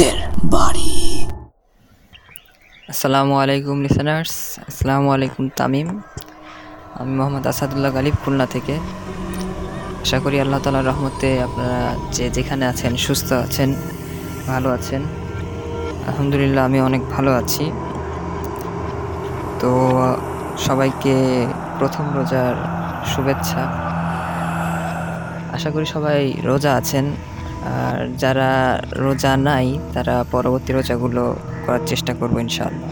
ভূতের বাড়ি। আসসালামু আলাইকুম লিসেনার্স আসসালামু আলাইকুম, তামিম। আমি মোহাম্মদ আসাদুল্লাহ গালিব, খুলনা থেকে। আশা করি আল্লাহ তালার রহমতে আপনারা যে যেখানে আছেন, সুস্থ আছেন, ভালো আছেন। আলহামদুলিল্লাহ, আমি অনেক ভালো আছি। তো, সবাইকে প্রথম রোজার শুভেচ্ছা। আশা করি সবাই রোজা আছেন। আর যারা রোজা নাই, তারা পরবর্তী রোজাগুলো করার চেষ্টা করব ইনশাআল্লাহ।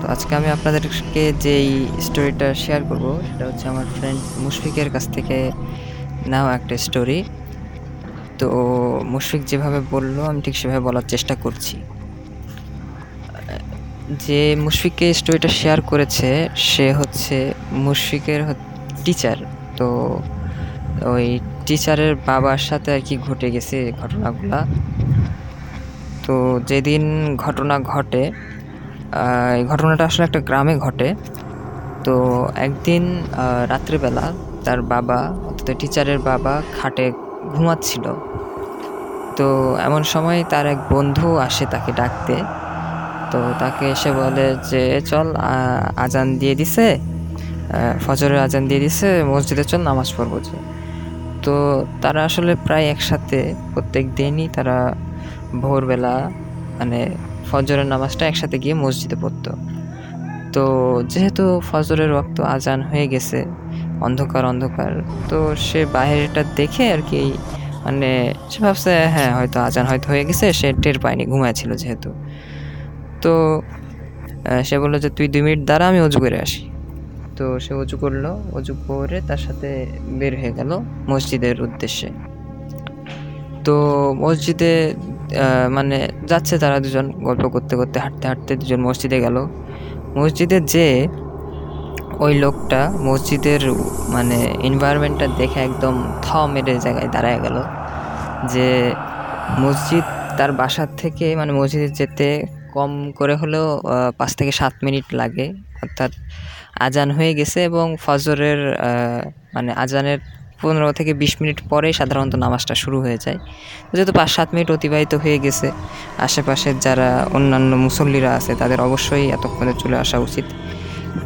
তো আজকে আমি আপনাদেরকে যেই স্টোরিটা শেয়ার করব, সেটা হচ্ছে আমার ফ্রেন্ড মুশফিকের কাছ থেকে নেওয়া একটা স্টোরি তো মুশফিক যেভাবে বলল, আমি ঠিক সেভাবে বলার চেষ্টা করছি। যে মুশফিককে স্টোরিটা শেয়ার করেছে, সে হচ্ছে মুশফিকের টিচার তো ওই টিচারের বাবার সাথে আর কি ঘটে গেছে ঘটনাগুলা। তো যেদিন ঘটনা ঘটে এই ঘটনাটা আসলে একটা গ্রামে ঘটে। তো একদিন রাত্রিবেলা তার বাবা অর্থাৎ টিচারের বাবা খাটে ঘুমাচ্ছিল। তো এমন সময় তার এক বন্ধু আসে তাকে ডাকতে। তো তাকে এসে বলে যে, চল আজান দিয়ে দিছে ফজরের আজান দিয়ে দিছে, মসজিদে চল, নামাজ পড়ব যে। তো তারা আসলে প্রায় একসাথে প্রত্যেক দিনই তারা ভোরবেলা মানে ফজরের নামাজটা একসাথে গিয়ে মসজিদে পড়তো। তো যেহেতু ফজরের রক্ত আজান হয়ে গেছে, অন্ধকার অন্ধকার, তো সে বাইরেটা দেখে আর কি মানে সে ভাবছে হ্যাঁ হয়তো আজান হয়তো হয়ে গেছে, সে টের পায়নি, ঘুমাইছিল যেহেতু। তো সে বলল যে, তুই দুই মিনিট দ্বারা আমি অজু করে আসি। তো সে অজু করল। অজু করে তার সাথে বের হয়ে গেল মসজিদের উদ্দেশ্যে। তো মসজিদে মানে যাচ্ছে তারা দুজন গল্প করতে করতে, হাঁটতে হাঁটতে দুজন মসজিদে গেল। মসজিদে যে ওই লোকটা মসজিদের মানে এনভায়রনমেন্টটা দেখে একদম থ মেরে জায়গায় দাঁড়ায় গেল। যে মসজিদ তার বাসার থেকে মানে মসজিদে যেতে কম করে হলেও পাঁচ থেকে সাত মিনিট লাগে। অর্থাৎ আজান হয়ে গেছে এবং ফজরের মানে আজানের পনেরো থেকে বিশ মিনিট পরেই সাধারণত নামাজটা শুরু হয়ে যায়। যেহেতু পাঁচ সাত মিনিট অতিবাহিত হয়ে গেছে, আশেপাশের যারা অন্যান্য মুসল্লিরা আছে তাদের অবশ্যই এতক্ষণে চলে আসা উচিত।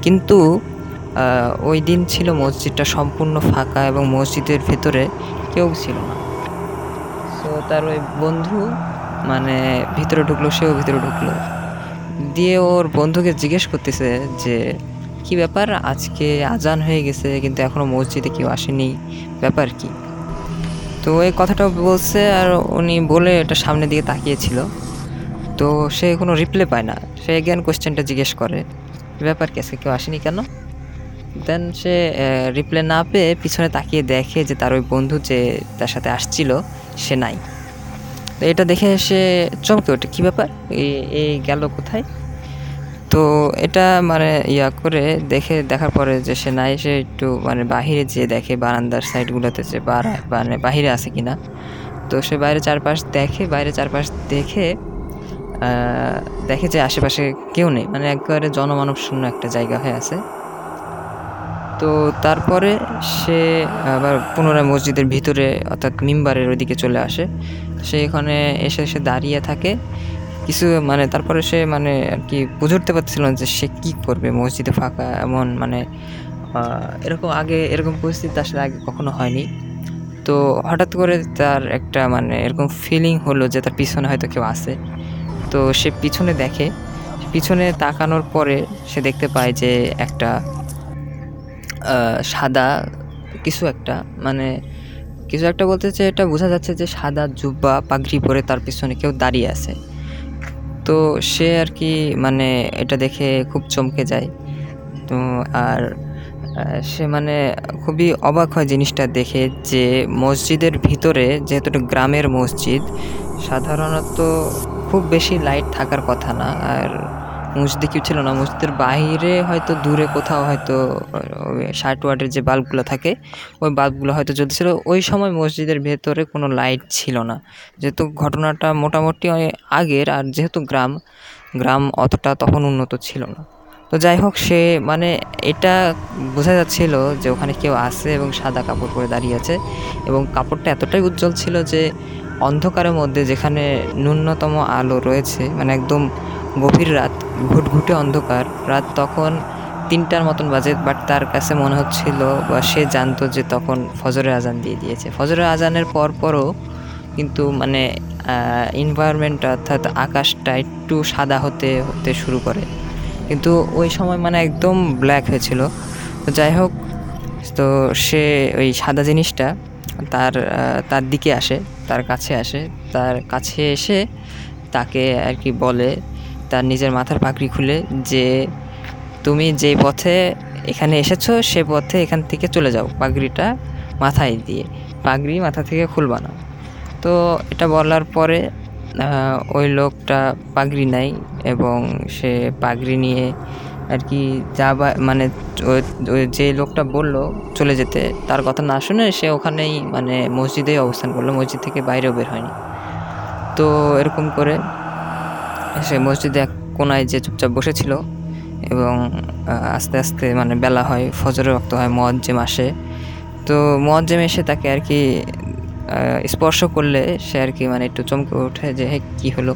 কিন্তু ওই দিন ছিল মসজিদটা সম্পূর্ণ ফাঁকা এবং মসজিদের ভেতরে কেউ ছিল না। তো তার ওই বন্ধু মানে ভিতরে ঢুকলো, সেও ভিতরে ঢুকলো। দিয়ে ওর বন্ধুকে জিজ্ঞেস করতেছে যে কি ব্যাপার? আজকে আজান হয়ে গেছে, কিন্তু এখনও মসজিদে কেউ আসেনি। ব্যাপার কি? তো এই কথাটা বলছে আর উনি বলে এটা সামনের দিকে তাকিয়েছিল। তো সে কোনো রিপ্লাই পায় না। সে জ্ঞান কোয়েশ্চেনটা জিজ্ঞেস করে ব্যাপার, কি আজকে কেউ আসেনি কেন? দেন সে রিপ্লাই না পেয়ে পিছনে তাকিয়ে দেখে যে তার ওই বন্ধু যে তার সাথে আসছিল, সে নাই। তো এটা দেখে সে চমকে ওঠে, কী ব্যাপার? এই গেল কোথায়? তো এটা মানে ইয়া করে দেখে, দেখার পরে যে সে নাই, সে একটু মানে বাহিরে যেয়ে দেখে বারান্দার সাইডগুলোতে যে মানে বাহিরে আছে কিনা। তো সে বাইরে চারপাশ দেখে, বাইরে চারপাশ দেখে দেখে যে আশেপাশে কেউ নেই। মানে একবারে জনমানব শূন্য একটা জায়গা হয়ে আছে। তো তারপরে সে আবার পুনরায় মসজিদের ভিতরে, অর্থাৎ মিম্বারের ওইদিকে চলে আসে। সে এখানে এসে দাঁড়িয়ে থাকে। কিছু মানে তারপরে সে মানে আর কি বুঝে উঠতে পারছিল না যে সে কী করবে, মসজিদে ফাঁকা, এমন মানে এরকম আগে এরকম পরিস্থিতি আসলে আগে কখনো হয়নি। তো হঠাৎ করে তার একটা মানে এরকম ফিলিং হলো যে তার পিছনে হয়তো কেউ আছে। তো সে পিছনে দেখে, পিছনে তাকানোর পরে সে দেখতে পায় যে একটা সাদা কিছু একটা মানে কিছু একটা বলতে চাই, এটা বোঝা যাচ্ছে যে সাদা জুব্বা পাগড়ি পরে তার পিছনে কেউ দাঁড়িয়ে আছে। তো সে আর কি মানে এটা দেখে খুব চমকে যায়। তো আর সে মানে খুবই অবাক হয় জিনিসটা দেখে যে মসজিদের ভিতরে, যেহেতু গ্রামের মসজিদ, সাধারণত খুব বেশি লাইট থাকার কথা না। আর মসজিদে কেউ ছিল না। মসজিদের বাইরে হয়তো দূরে কোথাও হয়তো ষাট ওয়াটের যে বাল্বগুলো থাকে, ওই বাল্বগুলো হয়তো জ্বলছিল ওই সময় মসজিদের ভেতরে কোনো লাইট ছিল না। যেহেতু ঘটনাটা মোটামুটি আগের, আর যেহেতু গ্রাম গ্রাম অতটা তখন উন্নত ছিল না। তো যাই হোক, সে মানে এটা বোঝা যাচ্ছিল যে ওখানে কেউ আছে এবং সাদা কাপড় পরে দাঁড়িয়ে আছে এবং কাপড়টা এতটাই উজ্জ্বল ছিল যে অন্ধকারের মধ্যে যেখানে ন্যূনতম আলো রয়েছে মানে একদম গভীর রাত, ঘুটঘুটে অন্ধকার। রাত তখন তিনটার মতন বাজে বাট তার কাছে মনে হচ্ছিল বা সে জানতো যে তখন ফজরের আজান দিয়ে দিয়েছে। ফজরের আজানের পর পরও কিন্তু মানে ইনভায়রনমেন্ট অর্থাৎ আকাশটা একটু সাদা হতে হতে শুরু করে। কিন্তু ওই সময় মানে একদম ব্ল্যাক হয়েছিল। তো যাই হোক, তো সে ওই সাদা জিনিসটা তার তার দিকে আসে, তার কাছে আসে। তার কাছে এসে তাকে আর কি বলে তার নিজের মাথার পাগড়ি খুলে যে তুমি যে পথে এখানে এসেছ, সে পথে এখান থেকে চলে যাও পাগড়িটা মাথায় দিয়ে। পাগড়ি মাথা থেকে খুলবা না। তো এটা বলার পরে ওই লোকটা পাগড়ি নেয় এবং সে পাগড়ি নিয়ে আর কি যা মানে যে লোকটা বলল চলে যেতে, তার কথা না শুনে সে ওখানেই মানে মসজিদেই অবস্থান করল। মসজিদ থেকে বাইরেও বের হয়নি। তো এরকম করে সে মসজিদে এক কোনায় যে চুপচাপ বসেছিল এবং আস্তে আস্তে মানে বেলা হয়, ফজরের রক্ত হয় মোয়াজ্জেম আসে। তো মোয়াজ্জেম এসে তাকে আর কি স্পর্শ করলে সে আর কি মানে একটু চমকে ওঠে যে, হে, কী হলো?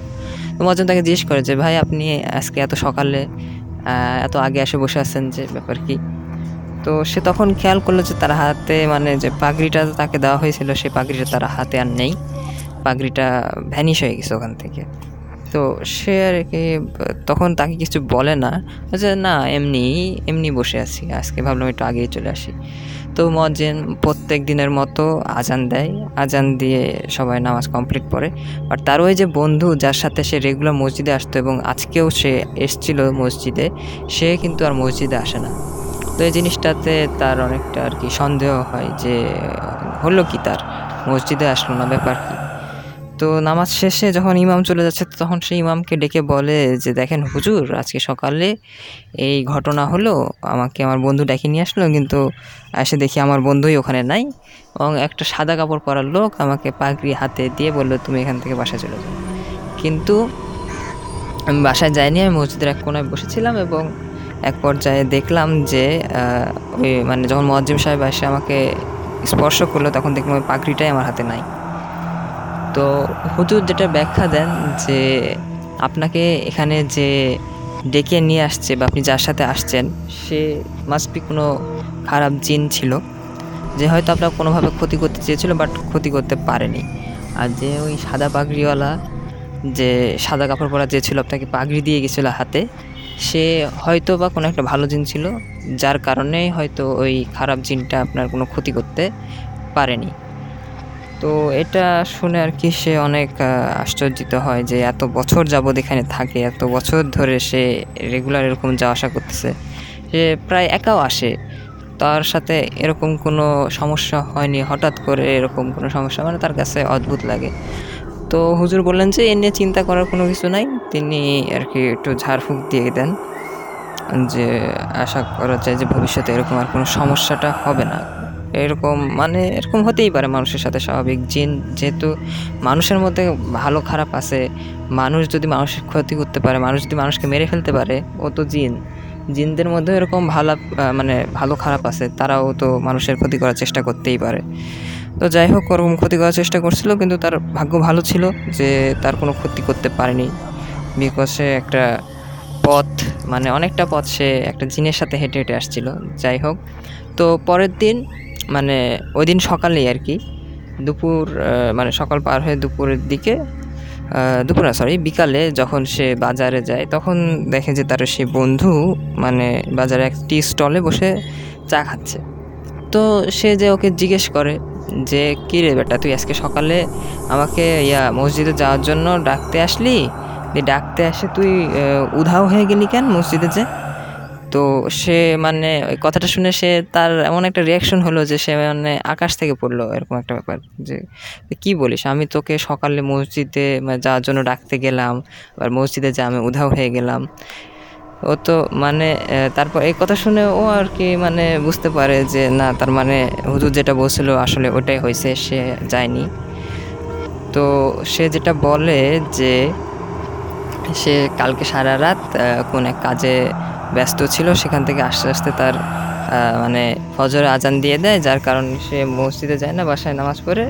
তো মোয়াজ্জেম তাকে জিজ্ঞেস করে যে, ভাই, আপনি আজকে এত সকালে এত আগে এসে বসে আছেন যে ব্যাপার কি? তো সে তখন খেয়াল করল যে তার হাতে মানে যে পাগড়িটা তাকে দেওয়া হয়েছিল সেই পাগড়িটা তার হাতে আর নেই। পাগড়িটা ভ্যানিশ হয়ে গেছে ওখান থেকে। তো সে আর কি, তখন তাকে কিছু বলে না। যে না, এমনি এমনি বসে আছি। আজকে ভাবলাম একটু আগেই চলে আসি। তো মজ্জেন প্রত্যেক দিনের মতো আজান দেয়। আজান দিয়ে সবাই নামাজ কমপ্লিট করে আর তার ওই যে বন্ধু, যার সাথে সে রেগুলার মসজিদে আসতো এবং আজকেও সে এসছিল মসজিদে, সে কিন্তু আর মসজিদে আসে না। তো এই জিনিসটাতে তার অনেকটা আর কি সন্দেহ হয় যে, হলো কি তার? মসজিদে আসলো না, ব্যাপার কী? তো নামাজ শেষে যখন ইমাম চলে যাচ্ছে, তখন সেই ইমামকে ডেকে বলে যে, দেখেন হুজুর, আজকে সকালে এই ঘটনা হলো, আমাকে আমার বন্ধু ডেকে নিয়ে আসলো, কিন্তু এসে দেখি আমার বন্ধুই ওখানে নাই এবং একটা সাদা কাপড় পরার লোক আমাকে পাগড়ি হাতে দিয়ে বলল, তুমি এখান থেকে বাসায় চলে যাও। কিন্তু আমি বাসায় যাইনি, আমি মসজিদের এক কোনায় বসেছিলাম এবং এক পর্যায়ে দেখলাম যে ওই মানে যখন মজ্জিম সাহেব এসে আমাকে স্পর্শ করল, তখন দেখলাম ওই পাগড়িটাই আমার হাতে নাই। তো হুজুর যেটা ব্যাখ্যা দেন যে আপনাকে এখানে যে ডেকে নিয়ে আসছে বা আপনি যার সাথে আসছেন, সে মাস্ট বি কোনো খারাপ জিন ছিল, যে হয়তো আপনার কোনোভাবে ক্ষতি করতে চেয়েছিল বাট ক্ষতি করতে পারেনি। আর যে ওই সাদা পাগড়িওয়ালা যে সাদা কাপড় পরা যে ছিল, আপনাকে পাগড়ি দিয়ে গেছিল হাতে, সে হয়তো বা কোনো একটা ভালো জিন ছিল, যার কারণে হয়তো ওই খারাপ জিনটা আপনার কোনো ক্ষতি করতে পারেনি। তো এটা শুনে আর কি সে অনেক আশ্চর্যিত হয় যে এত বছর যাবৎ এখানে থাকে, এত বছর ধরে সে রেগুলার এরকম যাওয়া আসা করতেছে। সে প্রায় একাও আসে। তার সাথে এরকম কোনো সমস্যা হয়নি, হঠাৎ করে এরকম কোনো সমস্যা মানে তার কাছে অদ্ভুত লাগে। তো হুজুর বললেন যে, এ নিয়ে চিন্তা করার কোনো কিছু নাই। তিনি আর কি একটু ঝাড়ফুঁক দিয়ে দেন যে, আশা করা যায় যে ভবিষ্যতে এরকম আর কোনো সমস্যাটা হবে না। এরকম মানে এরকম হতেই পারে মানুষের সাথে স্বাভাবিক। জিন যেহেতু মানুষের মধ্যে ভালো খারাপ আছে, মানুষ যদি মানুষের ক্ষতি করতে পারে, মানুষ যদি মানুষকে মেরে ফেলতে পারে, ও তো জিন। জিনদের মধ্যে এরকম ভালো মানে ভালো খারাপ আছে, তারাও তো মানুষের ক্ষতি করার চেষ্টা করতেই পারে। তো যাই হোক, ওরকম ক্ষতি করার চেষ্টা করছিল, কিন্তু তার ভাগ্য ভালো ছিল যে তার কোনো ক্ষতি করতে পারেনি। বিকজ সে একটা পথ মানে অনেকটা পথ সে একটা জিনের সাথে হেঁটে হেঁটে আসছিল। যাই হোক, তো পরের দিন মানে ওই দিন সকালেই আর কি, দুপুর মানে সকাল পার হয়ে দুপুরের দিকে দুপুর না সরি বিকালে যখন সে বাজারে যায়, তখন দেখে যে তার সে বন্ধু মানে বাজারে একটি স্টলে বসে চা খাচ্ছে। তো সে যে ওকে জিজ্ঞেস করে যে, কী রে বেটা, তুই আজকে সকালে আমাকে ইয়া মসজিদে যাওয়ার জন্য ডাকতে আসলি? ডাকতে আসে তুই উধাও হয়ে গেলি কেন মসজিদে যে? তো সে মানে ওই কথাটা শুনে সে তার এমন একটা রিয়াকশন হলো যে সে মানে আকাশ থেকে পড়ল, এরকম একটা ব্যাপার। যে কি বলিস, আমি তোকে সকালে মসজিদে যাওয়ার জন্য ডাকতে গেলাম আর মসজিদে যা আমি উধাও হয়ে গেলাম। ও তো মানে তারপর এই কথা শুনে ও আর কি মানে বুঝতে পারে যে না, তার মানে হুজুর যেটা বলছিল আসলে ওটাই হয়েছে, সে যায়নি। তো সে যেটা বলে যে সে কালকে সারা রাত কোন এক কাজে ব্যস্ত ছিল, সেখান থেকে আস্তে আস্তে তার মানে ফজরে আজান দিয়ে দেয়, যার কারণে সে মসজিদে যায় না, বাসায় নামাজ পড়ে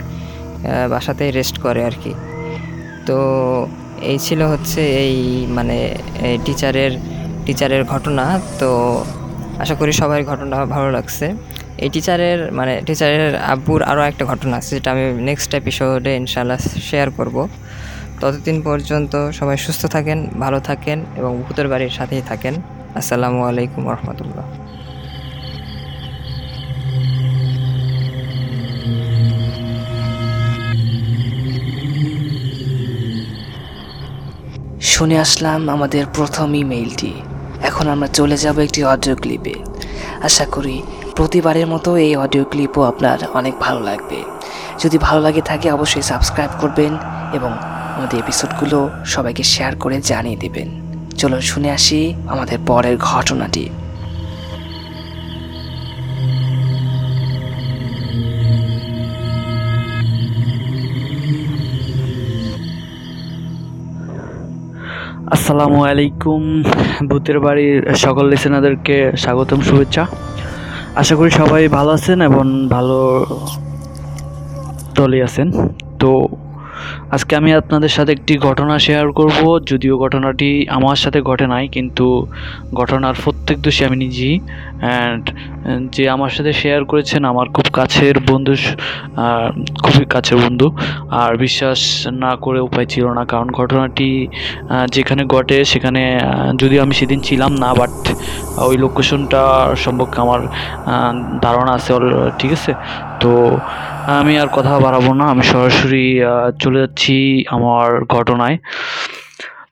বাসাতেই রেস্ট করে আর কি তো এই ছিল হচ্ছে এই মানে এই টিচারের টিচারের ঘটনা। তো আশা করি সবার ঘটনা ভালো লাগছে। এই টিচারের মানে টিচারের আব্বুর আরও একটা ঘটনা আছে, যেটা আমি নেক্সট এপিসোডে ইনশাল্লাহ শেয়ার করব। ততদিন পর্যন্ত সবাই সুস্থ থাকেন, ভালো থাকেন এবং ভূতের বাড়ির সাথেই থাকেন। আসসালামু আলাইকুম রহমতুল্লাহ। শুনে আসলাম আমাদের প্রথম ইমেইলটি। এখন আমরা চলে যাব একটি অডিও ক্লিপে আশা করি প্রতিবারের মতো এই অডিও ক্লিপও আপনার অনেক ভালো লাগবে। যদি ভালো লাগে থাকে অবশ্যই সাবস্ক্রাইব করবেন এবং আমাদের এপিসোডগুলো সবাইকে শেয়ার করে জানিয়ে দেবেন। চলুন শুনে আসি আমাদের পরের ঘটনাটি। আসসালামু আলাইকুম, ভূতের বাড়ির সকল লিসেনারদেরকে স্বাগতম, শুভেচ্ছা। আশা করি সবাই ভালো আছেন এবং ভালো দলে আছেন। তো আজকে আমি আপনাদের সাথে একটি ঘটনা শেয়ার করব, যদিও ঘটনাটি আমার সাথে ঘটে নাই, কিন্তু ঘটনার প্রত্যেক দোষী আমি নিজেই অ্যান্ড যে আমার সাথে শেয়ার করেছেন আমার খুব কাছের বন্ধু খুবই কাছের বন্ধু। আর বিশ্বাস না করে উপায় ছিল না, কারণ ঘটনাটি যেখানে ঘটে সেখানে যদিও আমি সেদিন ছিলাম না বাট ওই লোকেশনটা সম্পর্কে আমার ধারণা আছে ঠিক আছে? তো, আমি আর কথা বাড়াবো না, আমি সরাসরি চলে যাচ্ছি আমার ঘটনায়।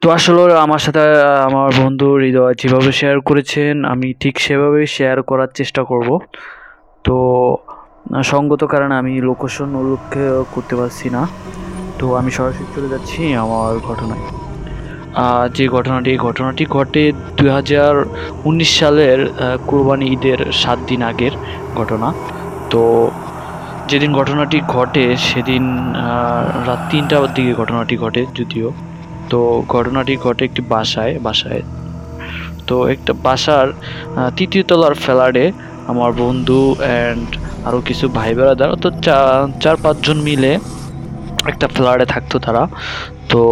তো আসলে আমার সাথে আমার বন্ধু হৃদয় যেভাবে শেয়ার করেছেন, আমি ঠিক সেভাবেই শেয়ার করার চেষ্টা করব। তো সঙ্গত কারণে আমি লোকেশন উল্লেখ করতে পারছি না। তো আমি সরাসরি চলে যাচ্ছি আমার ঘটনায়। যে ঘটনাটি, এই ঘটনাটি ঘটে দুই হাজার উনিশ সালের কুরবানি ঈদের সাত দিন আগের ঘটনা। তো, যেদিন ঘটনাটি ঘটে, সেদিন রাত তিনটার দিকে ঘটনাটি ঘটে যদিও। তো ঘটনাটি ঘটে একটি বাসায় বাসায়। তো একটা বাসার তৃতীয় তলার ফ্ল্যাটে আমার বন্ধু অ্যান্ড আরও কিছু ভাই বেড়াদার তো চার পাঁচজন মিলে একটা ফ্ল্যাটে থাকতো তারা। তো,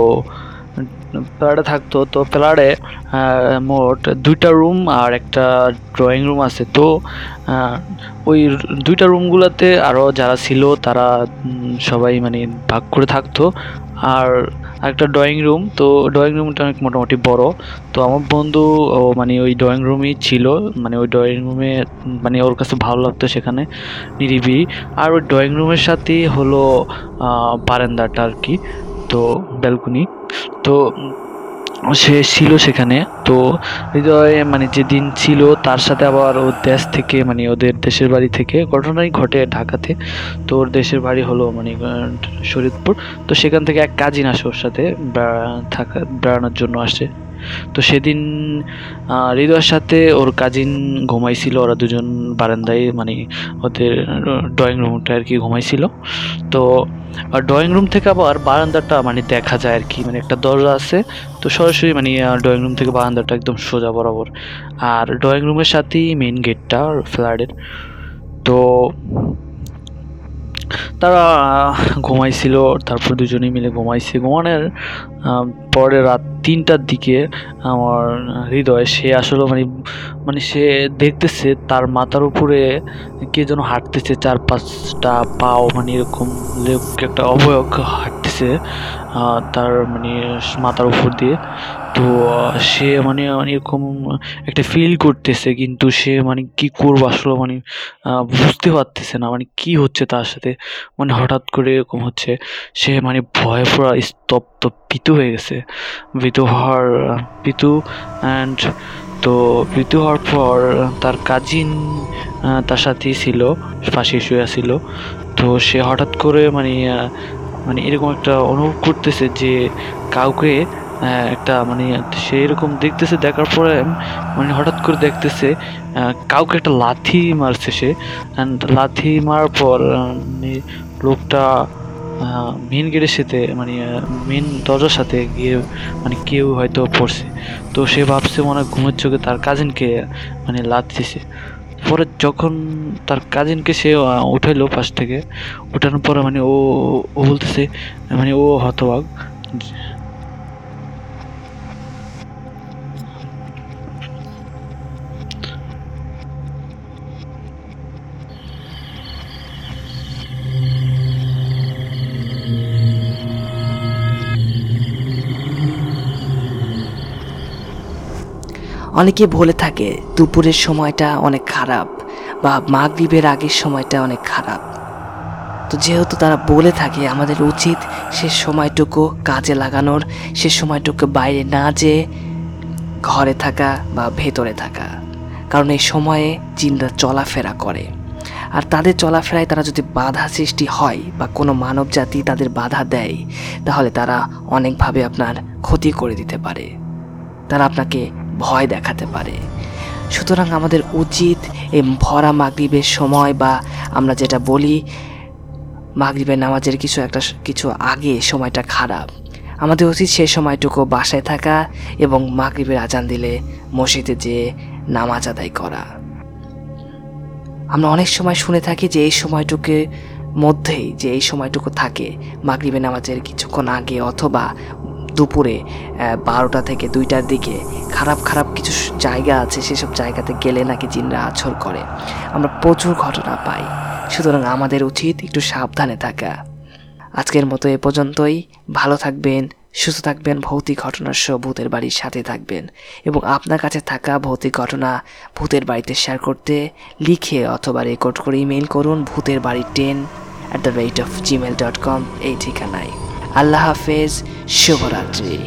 ফ্ল্যাটে থাকতো, তো ফ্ল্যাটে মোট দুইটা রুম আর একটা ড্রয়িং রুম আছে। তো ওই দুইটা রুমগুলোতে আরও যারা ছিল তারা সবাই মানে ভাগ করে থাকতো। আর একটা ড্রয়িং রুম তো ড্রয়িং রুমটা অনেক মোটামুটি বড়। তো আমার বন্ধু, ও মানে ওই ড্রয়িং রুমই ছিল মানে ওই ড্রয়িং রুমে মানে ওর কাছে ভালো লাগতো সেখানে নিরিবি আর ওই ড্রয়িং রুমের সাথেই হলো বারান্দাটা আর কি, তো ব্যালকনি তো সে ছিল সেখানে। তো হৃদয় মানে যেদিন ছিল তার সাথে আবার ওর দেশ থেকে মানে ওদের দেশের বাড়ি থেকে ঘটনাই ঘটে ঢাকাতে। তো ওর দেশের বাড়ি হলো মানে আহ, শরীয়তপুর। তো সেখান থেকে এক কাজিন আসে ওর সাথে থাকা বেড়ানোর জন্য আসে। তো সেদিন হৃদয়ের সাথে ওর কাজিন ঘুমাইছিল, ওরা দুজন বারান্দায় মানে ওদের ড্রয়িং রুমটা আর কি ঘুমাইছিল। তো ড্রয়িং রুম থেকে আবার বারান্দাটা মানে দেখা যায় আর কি মানে একটা দরজা আছে, তো সরাসরি মানে ড্রয়িং রুম থেকে বারান্দাটা একদম সোজা বরাবর। আর ড্রয়িং রুমের সাথেই মেন গেটটা ফ্ল্যাটের তো তারা ঘুমাইছিল, তারপর দুজনে মিলে ঘুমাইছে। ঘুমানোর পরে রাত তিনটার দিকে আমার হৃদয়, সে আসলে মানে মানে সে দেখতেছে তার মাথার উপরে কে যেন হাঁটতেছে, চার পাঁচটা পাও মানে এরকম একটা অবয়ব হাঁটতেছে আহ, তার মানে মাথার উপর দিয়ে। তো সে মানে মানে এরকম একটা ফিল করতেছে কিন্তু সে মানে কি করব আসলে মানে বুঝতে পারতেছে না। মানে কি হচ্ছে তার সাথে? মানে হঠাৎ করে এরকম হচ্ছে সে মানে ভয়ে পুরো স্তব্ধ পিতু হয়ে গেছে। ভীতু হওয়ার ভীতু অ্যান্ড তো ভীতু হওয়ার পর তার কাজিন তার সাথেই ছিল পাশে শুয়ে ছিল। তো সে হঠাৎ করে মানে মানে এরকম একটা অনুভব করতেছে যে কাউকে একটা মানে সে এরকম দেখতেছে, দেখার পরে মানে হঠাৎ করে দেখতেছে কাউকে একটা লাথি মারছে সে। অ্যান্ড লাথি মারার পর মানে লোকটা মেন গেটের সাথে মানে মেন দরজার সাথে গিয়ে মানে কেউ হয়তো পড়ছে। তো সে ভাবছে মনে হয় ঘুমের চোখে তার কাজিনকে মানে লাথ দিছে। পরে যখন তার কাজিনকে সে উঠাইলো ফার্স্ট থেকে, উঠানোর পরে মানে ও ও বলতেছে মানে ও হতবাক অনেকে বলে থাকে, দুপুরের সময়টা অনেক খারাপ বা মাগরিবের আগের সময়টা অনেক খারাপ। তো যেহেতু তারা বলে থাকে, আমাদের উচিত সে সময়টুকু কাজে লাগানোর, সে সময়টুকু বাইরে না যেয়ে ঘরে থাকা বা ভেতরে থাকা। কারণ এই সময়ে জিনরা চলাফেরা করে। আর তাদের চলাফেরায় তারা যদি বাধা সৃষ্টি হয় বা কোনো মানব জাতি তাদের বাধা দেয়, তাহলে তারা অনেকভাবে আপনার ক্ষতি করে দিতে পারে। তারা আপনাকে ভয় দেখাতে পারে। সুতরাং আমাদের উচিত এই ভরা মাগরিবের সময় বা আমরা যেটা বলি, মাগরিবের নামাজের কিছু একটা কিছু আগে সময়টা খারাপ। আমাদের উচিত সেই সময়টুকু বাসায় থাকা এবং মাগরিবের আজান দিলে মসজিদে যেয়ে নামাজ আদায় করা। আমরা অনেক সময় শুনে থাকি যে এই সময়টুকু মধ্যেই, যে এই সময়টুকু থাকে মাগরিবের নামাজের কিছুক্ষণ আগে অথবা দুপুরে বারোটা থেকে দুইটার দিকে খারাপ খারাপ কিছু জায়গা আছে, সেসব জায়গাতে গেলে নাকি জিনরা আছর করে। আমরা প্রচুর ঘটনা পাই। সুতরাং আমাদের উচিত একটু সাবধানে থাকা। আজকের মতো এ পর্যন্তই। ভালো থাকবেন, সুস্থ থাকবেন, ভৌতিক ঘটনার সহ ভূতের বাড়ির সাথে থাকবেন। এবং আপনার কাছে থাকা ভৌতিক ঘটনা ভূতের বাড়িতে শেয়ার করতে লিখে অথবা রেকর্ড করে ইমেল করুন ভূতের বাড়ি ten at the rate of Gmail dot com এই ঠিকানায়। আল্লাহ হাফেজ শুভরাত্রি।